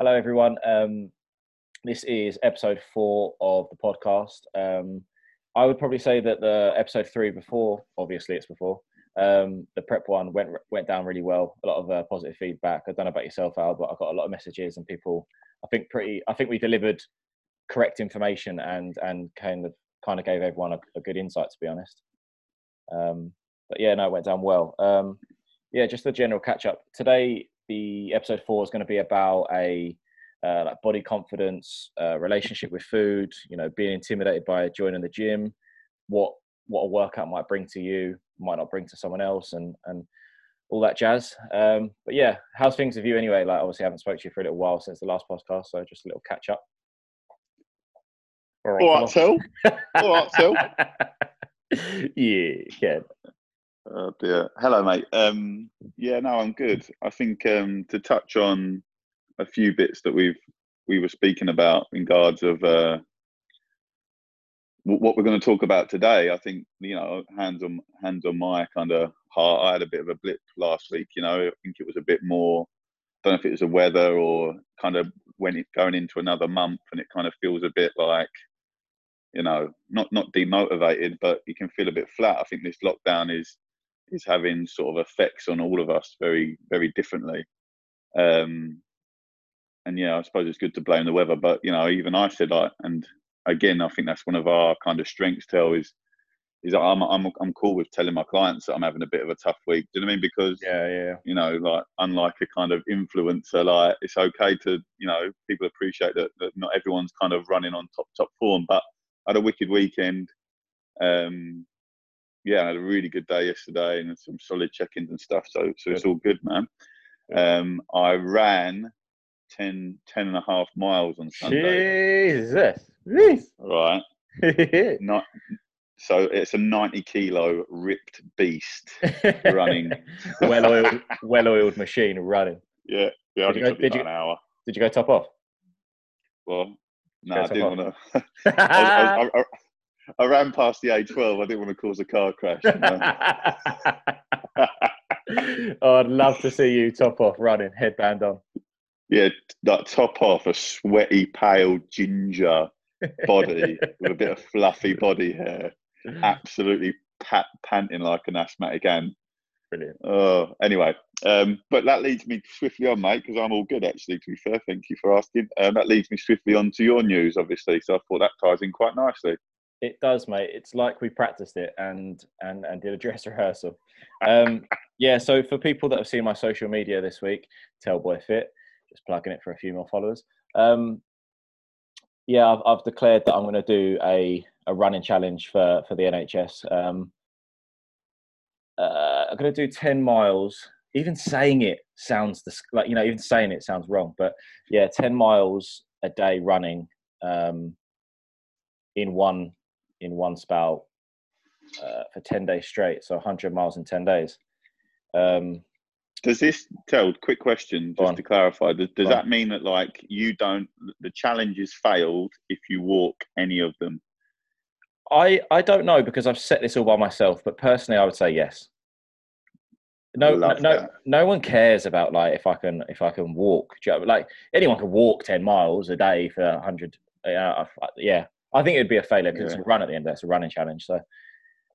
Hello, everyone. Um, this is episode four of the podcast. Um, I would probably say that the episode three before, obviously it's before, um, the prep one went went down really well. A lot of uh, positive feedback. I don't know about yourself, Al, but I got a lot of messages and people. I think pretty. I think we delivered correct information and and kind of kind of gave everyone a, a good insight. To be honest, um, but yeah, no, it went down well. Um, yeah, just a general catch up today the episode four is going to be about a uh, like body confidence, uh, relationship with food. You know, being intimidated by joining the gym, what what a workout might bring to you might not bring to someone else, and and all that jazz. Um, but yeah, how's things with you anyway? Like, obviously, I haven't spoke to you for a little while since the last podcast, so just a little catch up. All right, all right Phil. All right, Phil. yeah, Ken. Oh dear. Hello, mate. Um, yeah, no, I'm good. I think um, to touch on a few bits that we've we were speaking about in regards of uh, what we're going to talk about today. I think you know, hands on hands on my kind of heart. I had a bit of a blip last week. You know, I think it was a bit more. I don't know if it was the weather or kind of when going into another month, and it kind of feels a bit like you know, not not demotivated, but you can feel a bit flat. I think this lockdown is is having sort of effects on all of us very very differently. Um, and yeah, I suppose it's good to blame the weather, but you know, even I said like, and again, I think that's one of our kind of strengths. Tel is is that I'm I'm I'm cool with telling my clients that I'm having a bit of a tough week. Do you know what I mean? Because yeah, yeah, you know, like unlike a kind of influencer, like it's okay to you know people appreciate that, that not everyone's kind of running on top top form. But I had a wicked weekend. Um, yeah, I had a really good day yesterday and some solid check-ins and stuff. So so it's all good, man. Um, I ran 10, 10 and a half miles on Sunday. Jesus, this right. Not so it's a 90 kilo ripped beast running well-oiled well-oiled machine running yeah yeah did, you go, did you, an hour did you go top off well no i didn't want to I, I, I, I ran past the A12. I didn't want to cause a car crash. Oh, I'd love to see you top off running, headband on. Yeah, that top off, a sweaty, pale ginger body with a bit of fluffy body hair, absolutely pat, panting like an asthmatic ant. Brilliant. Oh, anyway, um, but that leads me swiftly on, mate, because I'm all good actually. To be fair, thank you for asking. Um, that leads me swiftly on to your news, obviously. So I thought that ties in quite nicely. It does, mate. It's like we practiced it and and and did a dress rehearsal. Um, yeah. So for people that have seen my social media this week, Tellboy Fit, just plugging it for a few more followers. Um, yeah, I've, I've declared that I'm going to do a a running challenge for for the NHS. Um, uh, I'm going to do ten miles. Even saying it sounds like you know, even saying it sounds wrong. But yeah, ten miles a day running um, in one in one spout uh, for 10 days straight. So 100 miles in 10 days. Um, does this tell? Quick question, just to clarify. Does, does that mean that like you don't the challenges failed if you walk any of them? I I don't know because I've set this all by myself, but personally, I would say yes. No, no, no, no, one cares about like if I can if I can walk. Like anyone can walk ten miles a day for hundred. Yeah, yeah, I think it'd be a failure because yeah. it's a run at the end. It's a running challenge. So,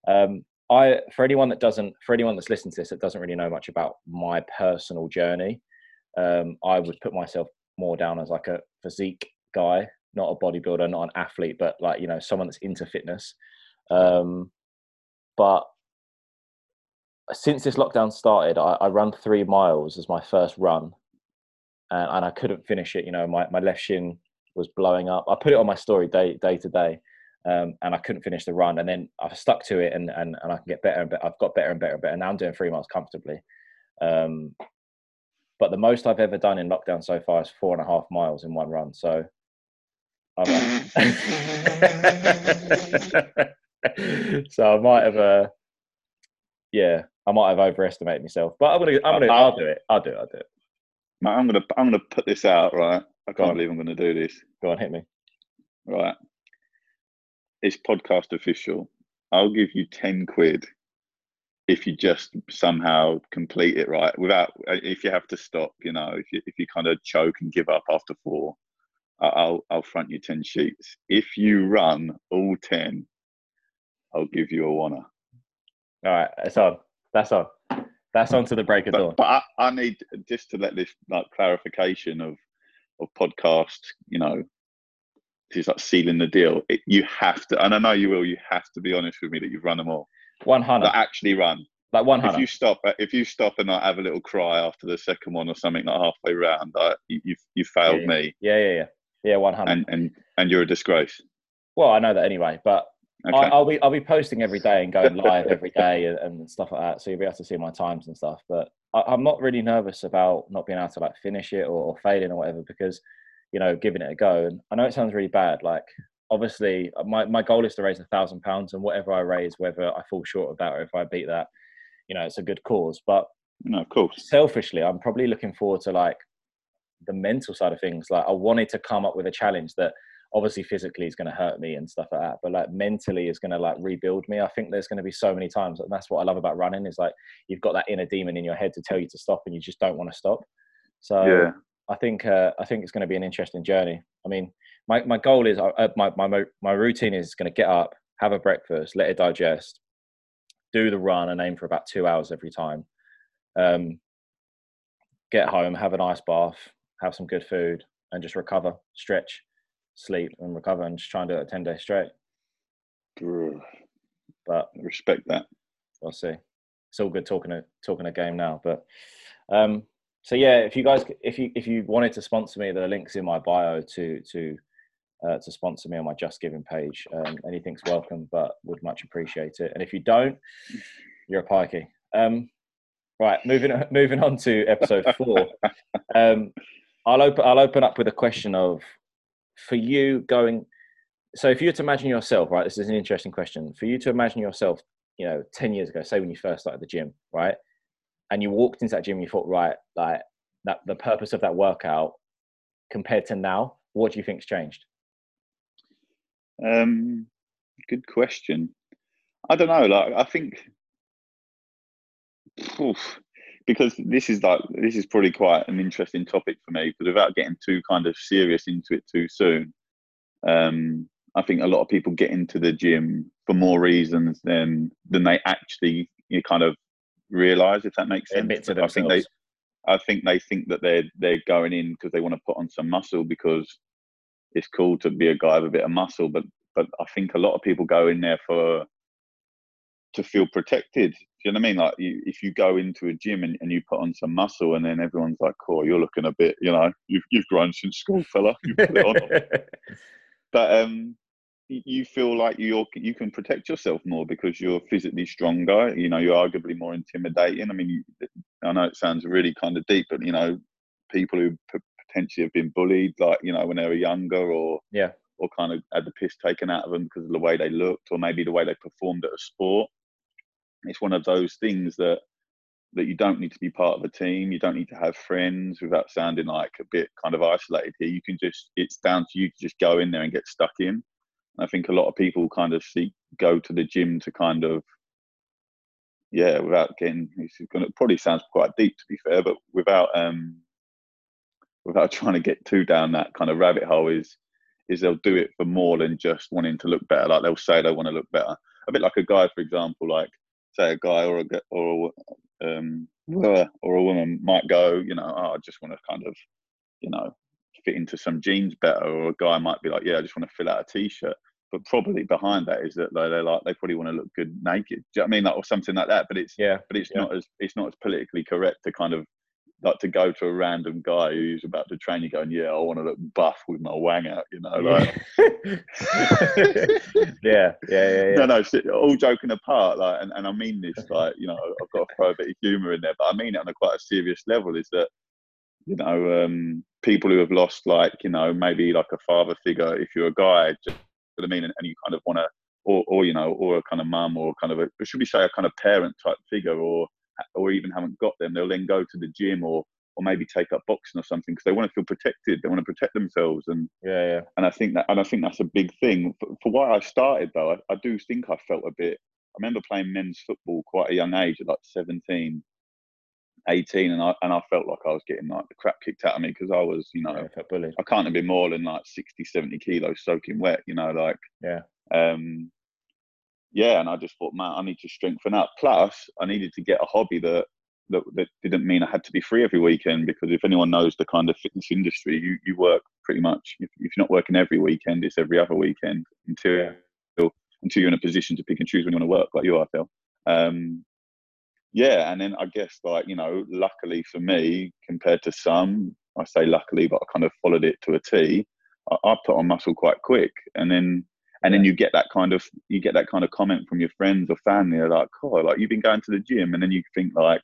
um, I for anyone that doesn't, for anyone that's listening to this that doesn't really know much about my personal journey, um, I would put myself more down as like a physique guy, not a bodybuilder, not an athlete, but like you know someone that's into fitness. Um, but since this lockdown started, I, I run three miles as my first run, and, and I couldn't finish it. You know, my my left shin was blowing up. I put it on my story day day to day, um, and I couldn't finish the run. And then I've stuck to it, and and, and I can get better and better. I've got better and better and better. Now I'm doing three miles comfortably. Um, but the most I've ever done in lockdown so far is four and a half miles in one run. So. so I might have, uh, yeah, I might have overestimated myself, but I'm gonna, I'm gonna, I'll do it. I'll do it. I'll do it. I'm gonna, I'm gonna put this out right. I can't believe I'm going to do this. Go on, hit me. Right. It's podcast official. I'll give you 10 quid if you just somehow complete it right without uh, if you have to stop you know if you if you kind of choke and give up after four i'll i'll front you 10 sheets if you run all 10 i'll give you a wanna all right that's on that's on that's on to the break of but, dawn but I, I need just to let this like clarification of of podcast you know is like sealing the deal it, you have to and i know you will you have to be honest with me that you've run them all 100 actually run. Like 100. If you stop, uh, if you stop and I have a little cry after the second one or something, like halfway round, like, you, you've you failed yeah, me. Yeah, yeah, yeah, yeah, 100. And and and you're a disgrace. Well, I know that anyway, but okay. I, will be I'll be posting every day and going live every day and, and, stuff like that. So you'll be able to see my times and stuff. But I, am not really nervous about not being able to like finish it or, or failing or whatever because you know giving it a go. And I know it sounds really bad, like obviously uh, my, my goal is to raise a thousand pounds and whatever I raise, whether I fall short of that or if I beat that, you know, it's a good cause. But no, of course. Selfishly, I'm probably looking forward to like the mental side of things. Like I wanted to come up with a challenge that obviously physically is going to hurt me and stuff like that, but like mentally is going to like rebuild me. I think there's going to be so many times, and that's what I love about running is like you've got that inner demon in your head to tell you to stop, and you just don't want to stop. So yeah. I think uh, I think it's going to be an interesting journey. I mean, my, my goal is uh, my, my, my routine is going to get up, have a breakfast, let it digest, do the run and aim for about two hours every time. Um, get home, have an ice bath, have some good food, and just recover, stretch, sleep, and recover, and just try and do it 10 days straight. But respect that. I'll see. It's all good talking a talking a game now, but um, so yeah, if you guys, if you if you wanted to sponsor me, the links in my bio to to uh, to sponsor me on my Just Giving page. Um, anything's welcome, but would much appreciate it. And if you don't, you're a pikey. Um, right, moving moving on to episode four. um, I'll open I'll open up with a question of for you going. So if you were to imagine yourself, right, this is an interesting question. For you to imagine yourself, you know, ten years ago, say when you first started the gym, right, and you walked into that gym, and you thought, right, like that the purpose of that workout compared to now, what do you think's changed? Um, good question. I don't know. Like, I think oof, because this is like this is probably quite an interesting topic for me. Because without getting too kind of serious into it too soon, um, I think a lot of people get into the gym for more reasons than than they actually you know, kind of realize. If that makes sense, admit to themselves. I think they, I think they think that they're they're going in because they want to put on some muscle because it's cool to be a guy with a bit of muscle, but but I think a lot of people go in there for to feel protected. Do you know what I mean? Like you, if you go into a gym and, and you put on some muscle, and then everyone's like, "Cool, you're looking a bit, you know, you've you've grown since school, fella. You put it on." but um, you feel like you you can protect yourself more because you're physically stronger. You know, you're arguably more intimidating. I mean, you, I know it sounds really kind of deep, but you know, people who potentially have been bullied, like you know, when they were younger, or yeah, or kind of had the piss taken out of them because of the way they looked, or maybe the way they performed at a sport. It's one of those things that that you don't need to be part of a team. You don't need to have friends without sounding like a bit kind of isolated here. You can just it's down to you to just go in there and get stuck in. I think a lot of people kind of seek go to the gym to kind of yeah, without getting gonna probably sounds quite deep to be fair, but without um without trying to get too down that kind of rabbit hole is is they'll do it for more than just wanting to look better. Like they'll say they want to look better. A bit like a guy, for example, like say a guy or a or a, um, or a woman might go, you know, oh, I just want to kind of, you know, fit into some jeans better. Or a guy might be like, yeah, I just want to fill out a t-shirt. But probably behind that is that they're like they probably want to look good naked. Do you know I mean? Like, or something like that. But it's yeah, but it's yeah. not as it's not as politically correct to kind of like to go to a random guy who's about to train you going, yeah, I want to look buff with my wang out, you know, like. yeah, yeah, yeah, yeah. No, no, all joking apart, like, and, and I mean this, like, you know, I've got to throw a bit of humour in there, but I mean it on a quite a serious level. Is that, you know, um, people who have lost, like, you know, maybe like a father figure, if you're a guy, just, what I mean, and, and you kind of want to, or, or you know, or a kind of mum, or kind of a, should we say, a kind of parent type figure, or or even haven't got them, they'll then go to the gym or or maybe take up boxing or something because they want to feel protected. They want to protect themselves, and yeah, yeah. And I think that, and I think that's a big thing. For, for why I started though, I, I, do think I felt a bit. I remember playing men's football quite a young age, at like 17, 18, and I and I felt like I was getting like the crap kicked out of me because I was, you know, yeah, I can't have been more than like 60, 70 kilos soaking wet, you know, like yeah. Um, yeah, and I just thought, man, I need to strengthen up. Plus, I needed to get a hobby that that, that didn't mean I had to be free every weekend because if anyone knows the kind of fitness industry, you, you work pretty much. If, if you're not working every weekend, it's every other weekend until yeah. until you're in a position to pick and choose when you want to work, like you are, Phil. Um, yeah, and then I guess like you know, luckily for me, compared to some, I say luckily, but I kind of followed it to a T. I, I put on muscle quite quick, and then and then you get that kind of you get that kind of comment from your friends or family. Are like oh like you've been going to the gym. And then you think like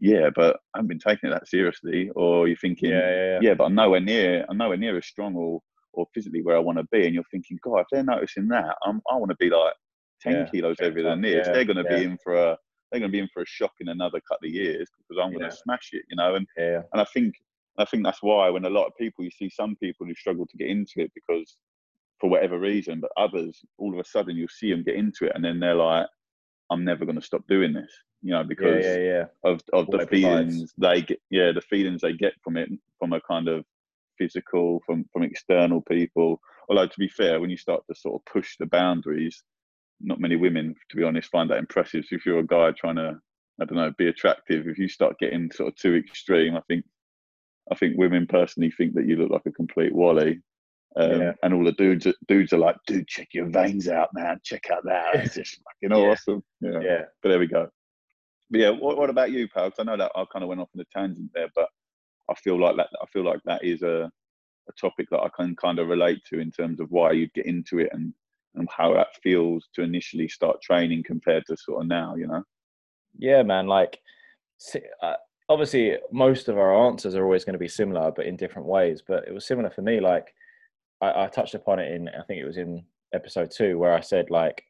yeah but i haven't been taking it that seriously. Or you're thinking yeah, yeah, yeah. yeah but i'm nowhere near i'm nowhere near as strong or or physically where i want to be. And you're thinking god if they're noticing that I'm, i want to be like 10 yeah, kilos heavier than this. They're going to be in for a they're going to be in for a shock in another couple of years because i'm going to smash it you know? And and i think I think that's why when a lot of people you see some people who struggle to get into it because for whatever reason, but others, all of a sudden, you'll see them get into it, and then they're like, "I'm never going to stop doing this," you know, because yeah, yeah, yeah. of of the feelings they get, yeah, the feelings they get from it, from a kind of physical, from from external people. Although to be fair, when you start to sort of push the boundaries, not many women, to be honest, find that impressive. So if you're a guy trying to, I don't know, be attractive, if you start getting sort of too extreme, I think I think women personally think that you look like a complete wally. Um, yeah. And all the dudes, dudes are like, dude, check your veins out, man. Check out that. It's just fucking yeah. awesome. Yeah. yeah. But there we go. But yeah, what, what about you, pal? Because I know that I kind of went off on a tangent there, but I feel like that. I feel like that is a a topic that I can kind of relate to in terms of why you'd get into it and and how that feels to initially start training compared to sort of now. You know. Yeah, man. Like, uh, obviously, most of our answers are always going to be similar, but in different ways. But it was similar for me. Like I, I touched upon it in I think it was in episode two where I said like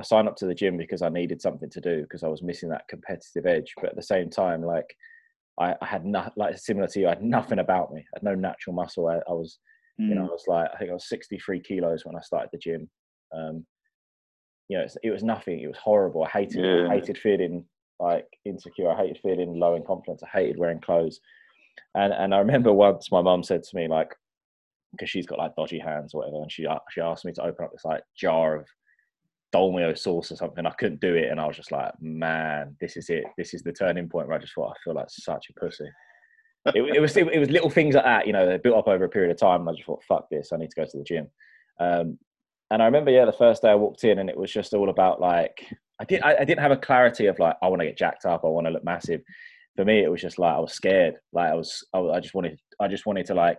I signed up to the gym because I needed something to do because I was missing that competitive edge. But at the same time, like I, I had not like similar to you, I had nothing about me. I had no natural muscle. I, I was, mm. you know, mm. I was like I think I was 63 kilos when I started the gym. Um, you know, it was nothing. It was horrible. I hated, yeah. I hated feeling like insecure. I hated feeling low in confidence. I hated wearing clothes. And and I remember once my mum said to me like, because she's got like dodgy hands or whatever, and she she asked me to open up this like jar of Dolmio sauce or something. I couldn't do it, and I was just like, man, this is it. This is the turning point where I just thought I feel like such a pussy. it, it, was it, was little things like that, you know, they built up over a period of time, and I just thought, fuck this, I need to go to the gym. Um, and I remember, yeah, the first day I walked in, and it was just all about like I didn't I, I didn't have a clarity of like I want to get jacked up, I want to look massive. For me, it was just like I was scared, like I was I, I just wanted I just wanted to like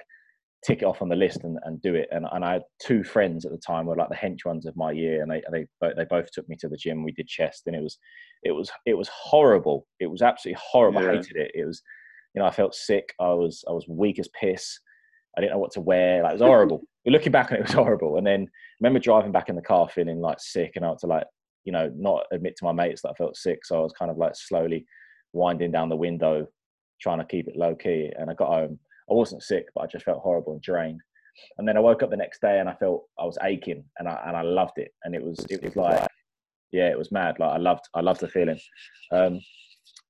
tick it off on the list and, and do it. And, and I had two friends at the time were like the hench ones of my year, and they they they both took me to the gym. We did chest, and it was it was it was horrible. It was absolutely horrible. Yeah. I hated it. It was you know I felt sick. I was I was weak as piss. I didn't know what to wear. Like it was horrible. Looking back on it, it was horrible. And then I remember driving back in the car feeling like sick, and I had to like you know not admit to my mates that I felt sick. So I was kind of like slowly winding down the window, trying to keep it low key. And I got home I wasn't sick, but I just felt horrible and drained. And then I woke up the next day and I felt I was aching and I and I loved it. And it was it was like yeah, it was mad. Like I loved I loved the feeling. Um,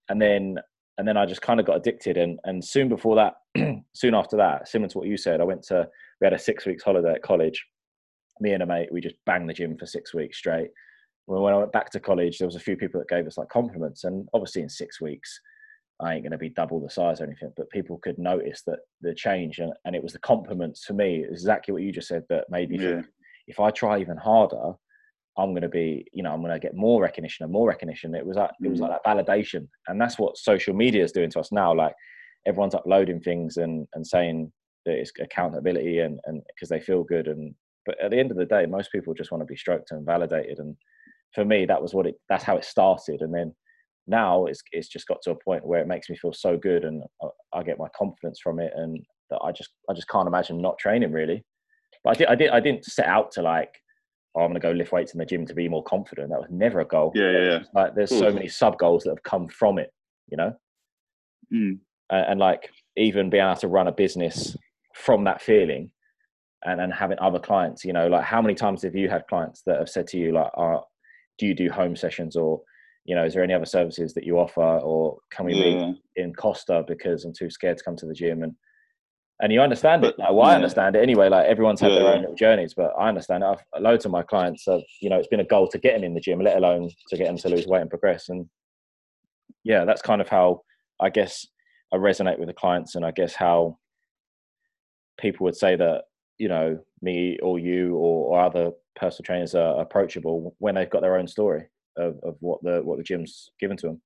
and then and then I just kind of got addicted. And and soon before that, soon after that, similar to what you said, I went to we had a six weeks holiday at college. Me and a mate, we just banged the gym for six weeks straight. When I went back to college, there was a few people that gave us like compliments, and obviously in six weeks, I ain't going to be double the size or anything, but people could notice that the change, and, and it was the compliments for me, exactly what you just said, that made me yeah. think if I try even harder, I'm going to be, you know, I'm going to get more recognition and more recognition. It was like mm. it was like mm. that validation, and that's what social media is doing to us now. Like everyone's uploading things and and saying that it's accountability and and because they feel good, and but at the end of the day, most people just want to be stroked and validated, and for me, that was what it. That's how it started, and then now it's it's just got to a point where it makes me feel so good and I, I get my confidence from it and that I just I just can't imagine not training really. But I did I did I didn't set out to like oh, I'm going to go lift weights in the gym to be more confident. That was never a goal. Yeah, yeah, yeah. Like there's so many sub goals that have come from it, you know. Mm. And, and, like even being able to run a business from that feeling, and and having other clients, you know, like how many times have you had clients that have said to you like, oh, do you do home sessions or you know is there any other services that you offer or can we yeah. meet in Costa because I'm too scared to come to the gym and and you understand but, it. Like, well, yeah. I understand it anyway. Like everyone's had yeah. their own little journeys, but I understand it. I've, loads of my clients have, you know, it's been a goal to get them in the gym, let alone to get them to lose weight and progress. And yeah, that's kind of how I guess I resonate with the clients, and I guess how people would say that you know me or you or, or other personal trainers are approachable when they've got their own story of, of what the what the gym's given to them.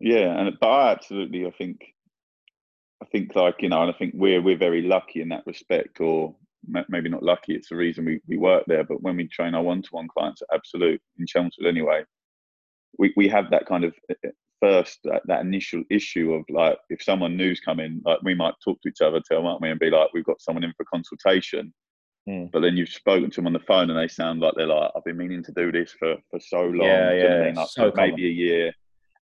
Yeah, and but I absolutely I think I think like you know, and I think we're we're very lucky in that respect, or maybe not lucky. It's the reason we, we work there. But when we train our one to one clients at Absolute in Chelmsford, anyway, we we have that kind of eh, eh, first that, that initial issue of like if someone new's coming, like we might talk to each other, tell them, we, and be like, we've got someone in for consultation. Mm. But then you've spoken to them on the phone and they sound like they're like, I've been meaning to do this for, for so long. Yeah, yeah. Like so maybe a year.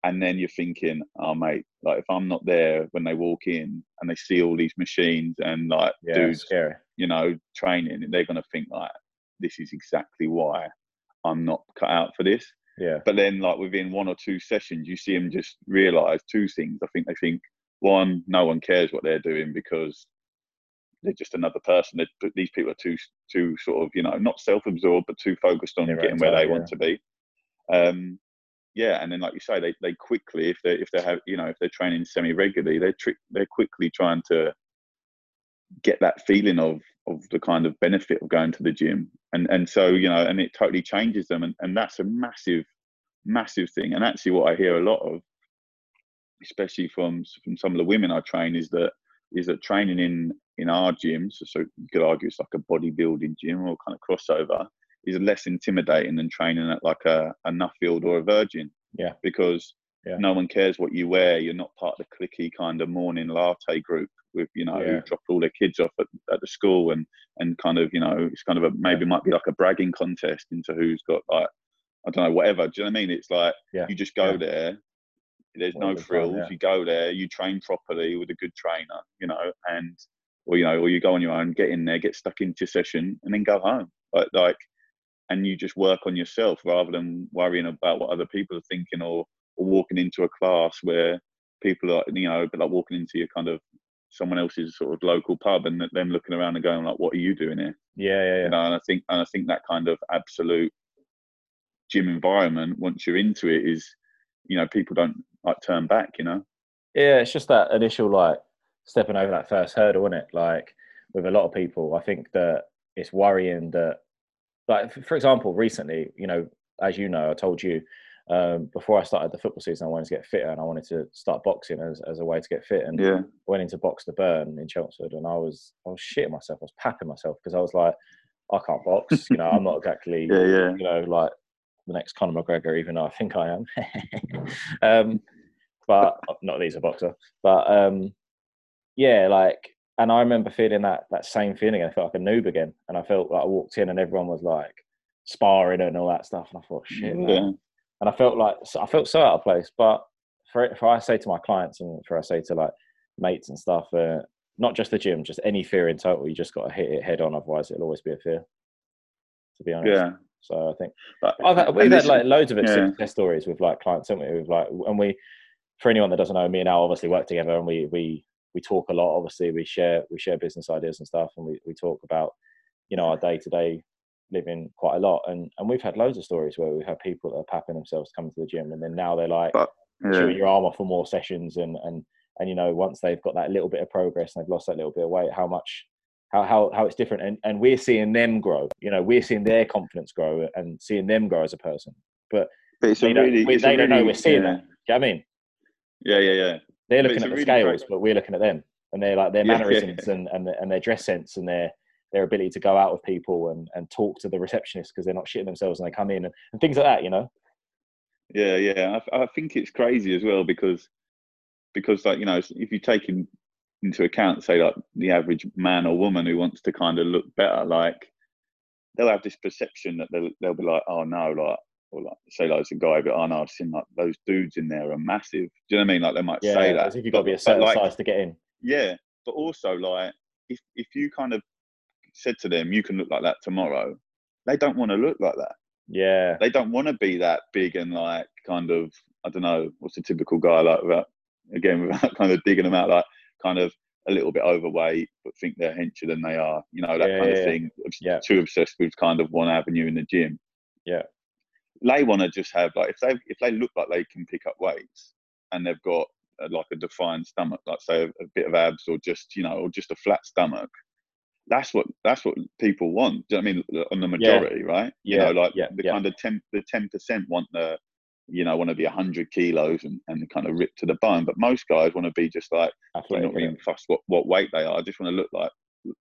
And then you're thinking, oh mate, like if I'm not there when they walk in and they see all these machines and like yeah, dudes, scary. you know, training, they're gonna think like, this is exactly why I'm not cut out for this. Yeah. But then, like within one or two sessions, you see them just realize two things. I think they think one, no one cares what they're doing because they're just another person. They're, these people are too too sort of you know not self-absorbed, but too focused on getting where they yeah. want to be. Um, yeah, and then like you say, they, they quickly if they if they have you know if they're training semi regularly, they're tri- they're quickly trying to get that feeling of of the kind of benefit of going to the gym and and so you know and it totally changes them and, and that's a massive massive thing and actually what i hear a lot of especially from from some of the women i train is that is that training in in our gyms so you could argue it's like a bodybuilding gym or kind of crossover is less intimidating than training at like a, a Nuffield or a Virgin yeah because yeah. no one cares what you wear you're not part of the clicky kind of morning latte group with you know yeah. dropped all their kids off at, at the school and and kind of you know it's kind of a maybe might be like a bragging contest into who's got like I don't know whatever. Do you know what I mean? It's like yeah. you just go yeah. there. There's no frills. Fun, you go there. You train properly with a good trainer. You know, and or you know, or you go on your own, get in there, get stuck into session, and then go home. Like like, and you just work on yourself rather than worrying about what other people are thinking or or walking into a class where people are you know, but like walking into your kind of someone else's sort of local pub and them looking around and going like, "What are you doing here?" Yeah, yeah, yeah. You know, and I think and I think that kind of absolute gym environment, once you're into it, is you know people don't like turn back. You know. Yeah, it's just that initial like stepping over that first hurdle, isn't it? Like with a lot of people, I think that it's worrying that, like for example, recently, you know, as you know, I told you um, before I started the football season, I wanted to get fitter and I wanted to start boxing as, as a way to get fit. And yeah. went into box the burn in Chelmsford, and I was I was shitting myself. I was papping myself because I was like, I can't box. You know, I'm not exactly yeah, yeah. you know like the next Conor McGregor, even though I think I am. um, but not that he's a boxer. But um, yeah, like, and I remember feeling that that same feeling. I felt like a noob again, and I felt like I walked in and everyone was like sparring and all that stuff, and I thought, shit, yeah. man and I felt like I felt so out of place. But for for I say to my clients and for I say to like mates and stuff, uh, not just the gym, just any fear in total, you just got to hit it head on. Otherwise, it'll always be a fear. To be honest. Yeah. So I think but, I've had, we've had like loads of yeah. success stories with like clients, haven't we? With like, and we, for anyone that doesn't know, me and Al obviously work together, and we we we talk a lot. Obviously, we share we share business ideas and stuff, and we we talk about you know our day to day living quite a lot, and and we've had loads of stories where we've had people that are papping themselves coming to the gym, and then now they're like, but, yeah. your arm off for more sessions, and and and you know once they've got that little bit of progress and they've lost that little bit of weight, how much how how how it's different, and and we're seeing them grow. You know, we're seeing their confidence grow and seeing them grow as a person, but. But they, really, don't, they don't know we're seeing yeah. that. Do you know I mean? Yeah, yeah, yeah. They're looking at the really scales, but we're looking at them, and they're like their mannerisms yeah, yeah. and and, and their dress sense and their their ability to go out with people and, and talk to the receptionist because they're not shitting themselves and they come in and, and things like that, you know? Yeah, yeah. I, I, think it's crazy as well because, because like, you know, if you take in, into account, say like the average man or woman who wants to kind of look better, like they'll have this perception that they'll, they'll be like, oh no, like, or like say like it's a guy, but oh no, I've seen like those dudes in there are massive. Do you know what I mean? Like they might yeah, say that. As if you've got to be a certain like, size to get in. Yeah, but also like if if you kind of said to them, "You can look like that tomorrow," they don't want to look like that. Yeah. They don't want to be that big and like kind of I don't know what's a typical guy like without again without kind of digging them out like kind of a little bit overweight but think they're henchier than they are. You know that Yeah, kind of thing. Yeah. Too obsessed with kind of one avenue in the gym. Yeah. They want to just have like if they if they look like they can pick up weights and they've got uh, like a defined stomach, like say a, a bit of abs or just you know or just a flat stomach. That's what that's what people want. Do you know I mean? On the majority, right? Yeah, You know, like yeah, the yeah. kind of ten the ten percent want the you know want to be hundred kilos and, and kind of ripped to the bone. But most guys want to be just like Athletic. not even fussed what, what weight they are. I just want to look like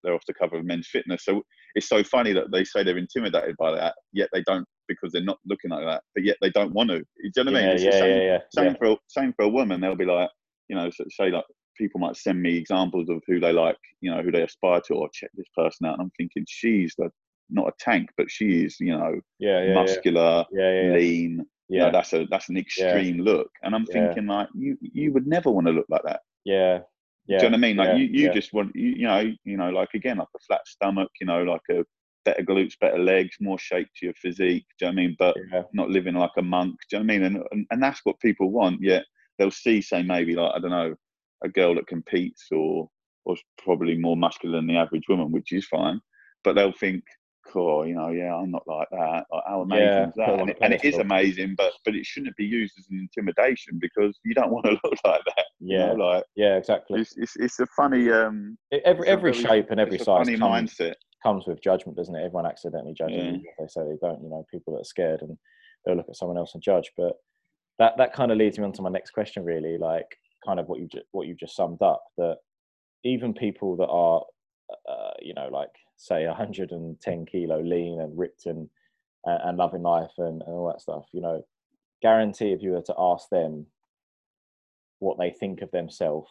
they're off the cover of Men's Fitness. So it's so funny that they say they're intimidated by that, yet they don't because they're not looking like that. But yet they don't want to. Do you know what I mean? yeah, It's the yeah, same, yeah, yeah, same yeah. for a, same for a woman. They'll be like, you know, say like people might send me examples of who they like, you know, who they aspire to, or check this person out, and I'm thinking she's the, not a tank, but she is, you know, Yeah, yeah, muscular, Yeah, yeah, yeah. lean. You know, Yeah, that's a that's an extreme look, and I'm thinking like you you would never want to look like that. yeah, yeah. Do you know what I mean? Like yeah, you, you yeah. just want you, you know, you know, like again, like a flat stomach, you know, like a better glutes, better legs, more shape to your physique. Do you know what I mean? But Yeah, not living like a monk. Do you know what I mean? And, and and that's what people want. Yet they'll see, say, maybe like I don't know, a girl that competes or or probably more muscular than the average woman, which is fine. But they'll think, cool, you know, yeah, I'm not like that. Like, how amazing Yeah, is that? And it, and it is amazing, but but it shouldn't be used as an intimidation because you don't want to look like that. You yeah, know, like yeah. Exactly. it's, it's it's a funny um Every every very- shape and every size funny comes, mindset. comes with judgment, doesn't it? Everyone accidentally judges Yeah. if they say they don't. You know, people that are scared and they'll look at someone else and judge. But that that kind of leads me on to my next question, really. Like, kind of what you what you've just summed up. That even people that are, uh, you know, like say 110 kilo lean and ripped and and, and loving life and, and all that stuff. You know, guarantee if you were to ask them what they think of themselves,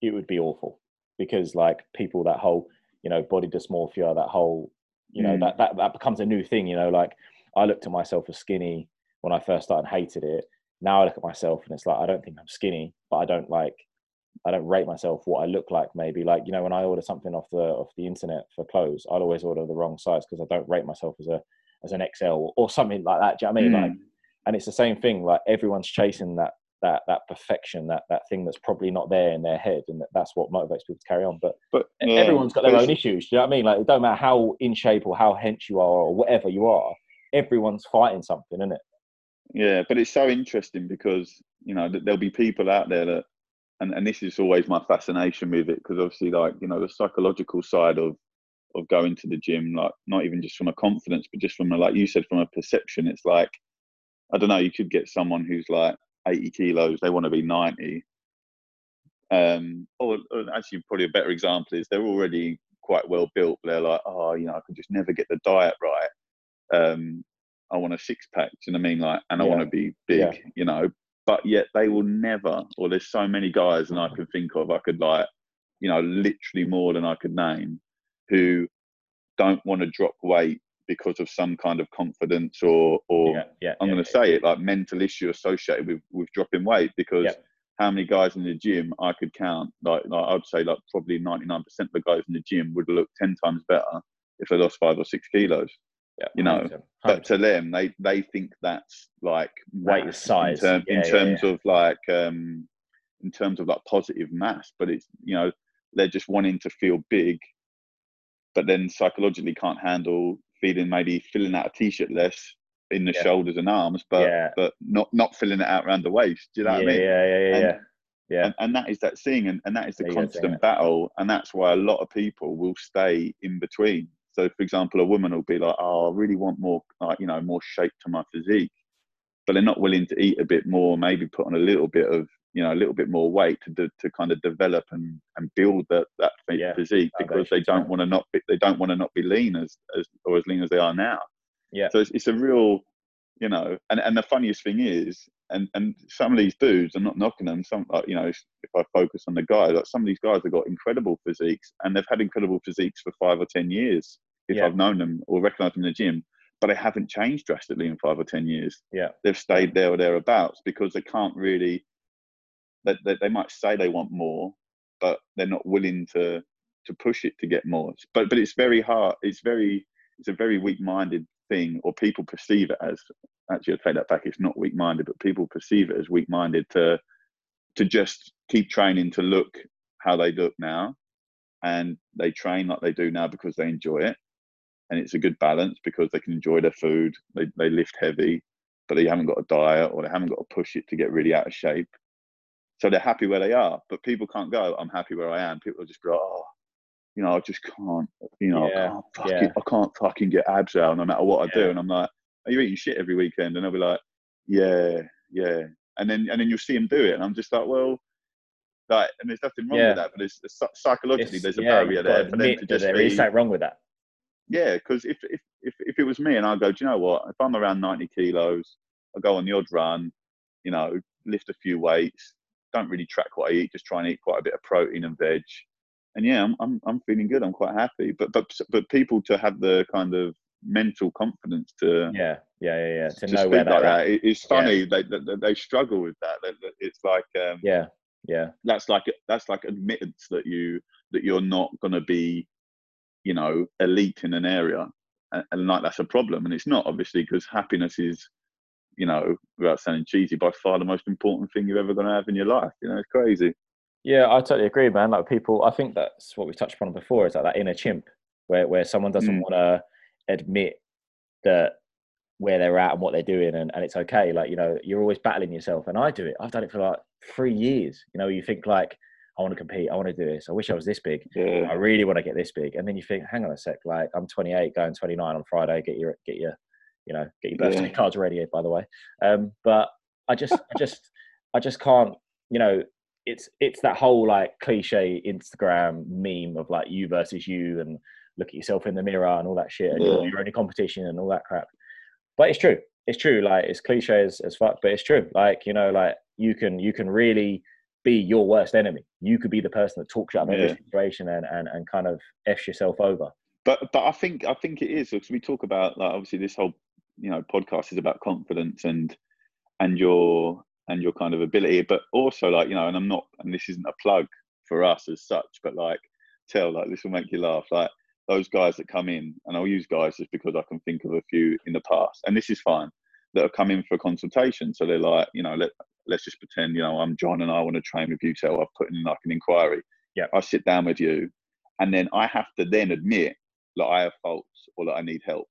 it would be awful because like people that whole you know body dysmorphia, that whole you know Mm. that that that becomes a new thing. You know, like I looked at myself as skinny when I first started, and hated it. Now I look at myself and it's like I don't think I'm skinny, but I don't like I don't rate myself what I look like. Maybe like you know when I order something off the off the internet for clothes, I'll always order the wrong size because I don't rate myself as a as an XL or, or something like that. Do you know what I mean? Like, Mm. and it's the same thing. Like everyone's chasing that that that perfection, that that thing that's probably not there in their head, and that, that's what motivates people to carry on. But But yeah, everyone's got their own issues. Do you know what I mean? Like it don't matter how in shape or how hench you are or whatever you are. Everyone's fighting something, isn't it? Yeah, but it's so interesting because you know there'll be people out there that, and, and this is always my fascination with it because obviously like you know the psychological side of of going to the gym, like not even just from a confidence, but just from a, like you said from a perception. It's like I don't know, you could get someone who's like eighty kilos, they want to be ninety. Um, or, or actually, probably a better example is they're already quite well built. But they're like, oh, you know, I could just never get the diet right. Um, I want a six pack. Do you know what I mean? Like, and I want to be big. Yeah. You know, but yet they will never. Or there's so many guys, and I can think of. I could like, you know, literally more than I could name, who don't want to drop weight because of some kind of confidence or or yeah, yeah. I'm yeah, going to say it like mental issue associated with with dropping weight because how many guys in the gym I could count like, like I'd say like probably 99% of the guys in the gym would look 10 times better if they lost five or six kilos. Yeah, you know, 100%, But to them, they they think that's like Weight is size. in, term, Yeah, in yeah, terms of like um in terms of like positive mass. But it's you know they're just wanting to feel big, but then psychologically can't handle feeling maybe filling out a t-shirt less in the Yeah. shoulders and arms, but Yeah. but not not filling it out around the waist. Do you know yeah, what I mean? yeah, yeah, yeah, And- yeah. Yeah. And, and that is that thing, and, and that is the There constant battle, and that's why a lot of people will stay in between. So, for example, a woman will be like, "Oh, I really want more, like, you know, more shape to my physique," but they're not willing to eat a bit more, maybe put on a little bit of, you know, a little bit more weight to to kind of develop and and build that that Yeah, physique because they don't want to not be, they don't want to not be lean as, as or as lean as they are now. Yeah. So it's, it's a real, you know, and, and the funniest thing is, and and some of these dudes, I'm not knocking them. Some like you know, if if I focus on the guys, like some of these guys have got incredible physiques, and they've had incredible physiques for five or ten years. If Yeah. I've known them or recognised them in the gym, but they haven't changed drastically in five or ten years. Yeah. They've stayed there or thereabouts because they can't really. That they, they might say they want more, but they're not willing to to push it to get more. But but it's very hard. It's very it's a very weak minded thing, or people perceive it as actually, I take that back. It's not weak minded, but people perceive it as weak minded to to just keep training to look how they look now, and they train like they do now because they enjoy it, and it's a good balance because they can enjoy their food. They they lift heavy, but they haven't got a diet or they haven't got to push it to get really out of shape. So they're happy where they are, but people can't go. I'm happy where I am. People just go, oh, you know, I just can't, you know, yeah, I can't fucking, yeah. I can't fucking get abs out no matter what I yeah. do. And I'm like, are you eating shit every weekend? And they'll be like, yeah, yeah. And then and then you'll see them do it, and I'm just like, well, like, and there's nothing wrong with that, but it's, it's psychologically it's, there's a barrier there for them to just there is something wrong with that. Yeah, because if, if if if it was me and I go, do you know what? If I'm around 90 kilos, I go on the odd run, you know, lift a few weights, don't really track what I eat, just try and eat quite a bit of protein and veg. And yeah, I'm I'm, I'm feeling good. I'm quite happy. But but but people to have the kind of mental confidence to yeah yeah yeah, yeah. to, to know where like that. It's funny yeah. they, they, they struggle with that. It's like um, yeah yeah that's like that's like admittance that you that you're not going to be you know elite in an area and, and like that's a problem and it's not obviously because happiness is you know without sounding cheesy by far the most important thing you're ever going to have in your life you know it's crazy yeah i totally agree man. Like people i think that's what we touched upon before is like that inner chimp where where someone doesn't mm. want to admit that where they're at and what they're doing and, and it's okay. Like you know you're always battling yourself and i do it. I've done it for like three years. You know you think like i want to compete. I want to do this. I wish i was this big. Yeah. i really want to get this big. And then you think hang on a sec like i'm 28 going 29 on friday. Get your get your you know get your birthday yeah. cards ready by the way. Um but i just i just i just can't you know it's it's that whole like cliche instagram meme of like you versus you and look at yourself in the mirror and all that shit and yeah. you're, you're only competition and all that crap. But it's true. It's true. Like it's cliche as, as fuck but it's true. Like you know like you can you can really be your worst enemy. You could be the person that talks you out of yeah. situation and, and and kind of f's yourself over. But but i think i think it is. Because we talk about like obviously this whole you know podcast is about confidence and and your and your kind of ability but also like you know and i'm not and this isn't a plug for us as such but like Tel like this will make you laugh like those guys that come in, and I'll use guys just because I can think of a few in the past, and this is fine, that have come in for a consultation. So they're like, you know, let, let's just pretend, you know, I'm John and I want to train with you. So I've put in like an inquiry. Yeah. I sit down with you, and then I have to then admit that I have faults or that I need help.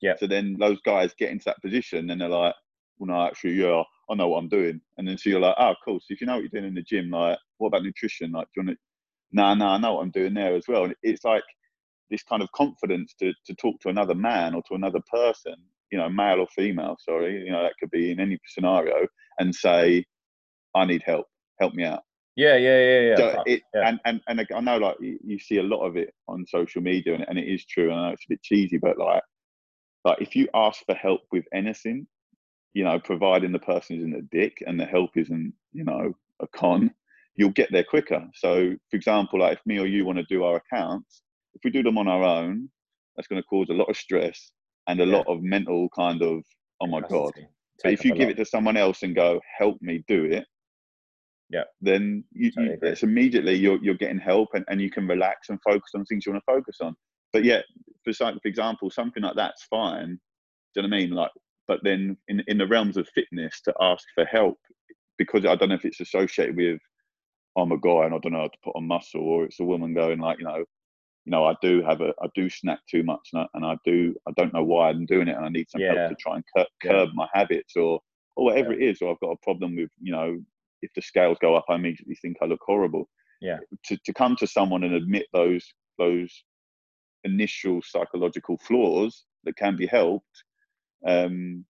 Yeah. So then those guys get into that position and they're like, well, no, actually, yeah, I know what I'm doing. And then so you're like, oh, cool. So if you know what you're doing in the gym, like, what about nutrition? Like, do you want to, no, nah, no, nah, I know what I'm doing there as well. And it's like, this kind of confidence to, to talk to another man or to another person, you know, male or female, sorry, you know, that could be in any scenario, and say, I need help, help me out. Yeah, yeah, yeah, yeah. So it, yeah. And, and, and I know like you see a lot of it on social media and, and it is true. And I know it's a bit cheesy, but like, like if you ask for help with anything, you know, providing the person isn't a dick and the help isn't, you know, a con, you'll get there quicker. So, for example, like if me or you want to do our accounts, if we do them on our own, that's going to cause a lot of stress and a yeah. lot of mental kind of oh my god. But if you give lot. it to someone else and go help me do it, yeah, then you, you it's immediately you're you're getting help and, and you can relax and focus on things you want to focus on. But yeah, for for example, something like that's fine. Do you know what I mean? Like, but then in in the realms of fitness, to ask for help because I don't know if it's associated with I'm a guy and I don't know how to put on muscle, or it's a woman going like, you know, you know, I do have a, I do snack too much, and I, and I do, I don't know why I'm doing it, and I need some yeah. help to try and curb, curb yeah. my habits, or or whatever yeah. it is, or I've got a problem with, you know, if the scales go up, I immediately think I look horrible. Yeah. To to come to someone and admit those those initial psychological flaws that can be helped, um,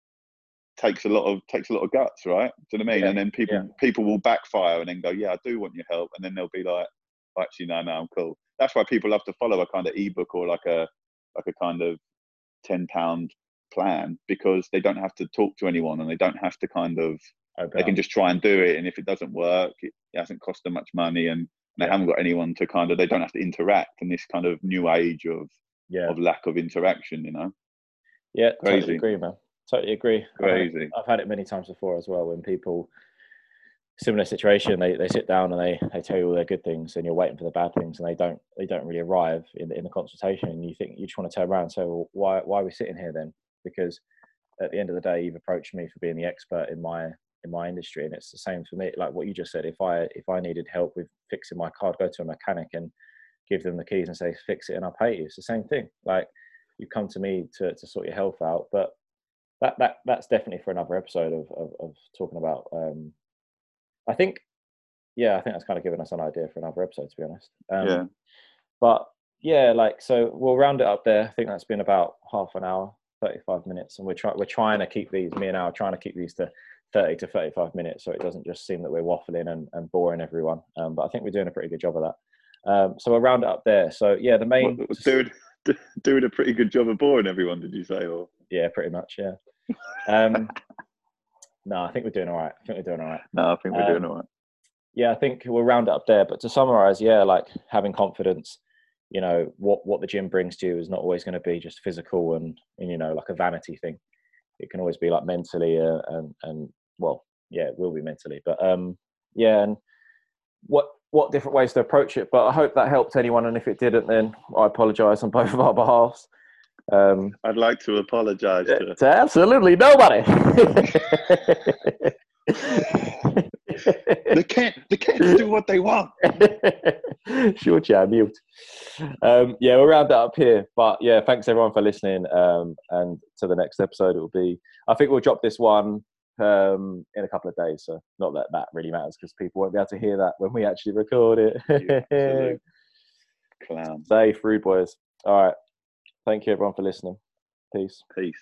takes a lot of takes a lot of guts, right? Do you know what I mean? And then people people will backfire and then go, yeah, I do want your help, and then they'll be like, actually, no, no, I'm cool that's why people love to follow a kind of ebook or like a like a kind of 10 pound plan because they don't have to talk to anyone and they don't have to kind of okay. they can just try and do it and if it doesn't work it, it hasn't cost them much money and they haven't got anyone to kind of they don't have to interact in this kind of new age of yeah of lack of interaction you know yeah Crazy. totally agree man totally agree Crazy. I've, I've had it many times before as well when people similar situation they, they sit down and they, they tell you all their good things and you're waiting for the bad things and they don't they don't really arrive in the, in the consultation and you think you just want to turn around so well, why why are we sitting here then because at the end of the day, you've approached me for being the expert in my in my industry, and it's the same for me. Like what you just said, if I if I needed help with fixing my car, I'd go to a mechanic and give them the keys and say fix it, and I'll pay you. It's the same thing. Like you come to me to to sort your health out, but that that that's definitely for another episode of of, of talking about. Um, I think, yeah, I think that's kind of given us an idea for another episode, to be honest. Um, yeah. But yeah, like so, we'll round it up there. I think that's been about half an hour, thirty-five minutes, and we're trying we're trying to keep these. Me and I are trying to keep these to 30 to 35 minutes so it doesn't just seem that we're waffling and, and boring everyone um, but i think we're doing a pretty good job of that um, so we'll round it up there so yeah the main well, doing, doing a pretty good job of boring everyone did you say or? Yeah pretty much yeah. Um, no i think we're doing all right. I think we're doing all right. No i think we're doing um, all right. yeah i think we'll round it up there but to summarize yeah like having confidence you know what what the gym brings to you is not always going to be just physical and, and you know like a vanity thing. It can always be like mentally uh, and and well, yeah, it will be mentally. But um, yeah, and what what different ways to approach it. But I hope that helped anyone, and if it didn't, then I apologise on both of our behalves. Um, I'd like to apologise to... to absolutely nobody. they can't. They can't do what they want. sure, Chad. Mute. Um, yeah, we'll round that up here. But yeah, thanks everyone for listening. Um, and to the next episode, it will be. I think we'll drop this one um, in a couple of days. So not that that really matters because people won't be able to hear that when we actually record it. Clown. Safe, rude boys. All right. Thank you everyone for listening. Peace. Peace.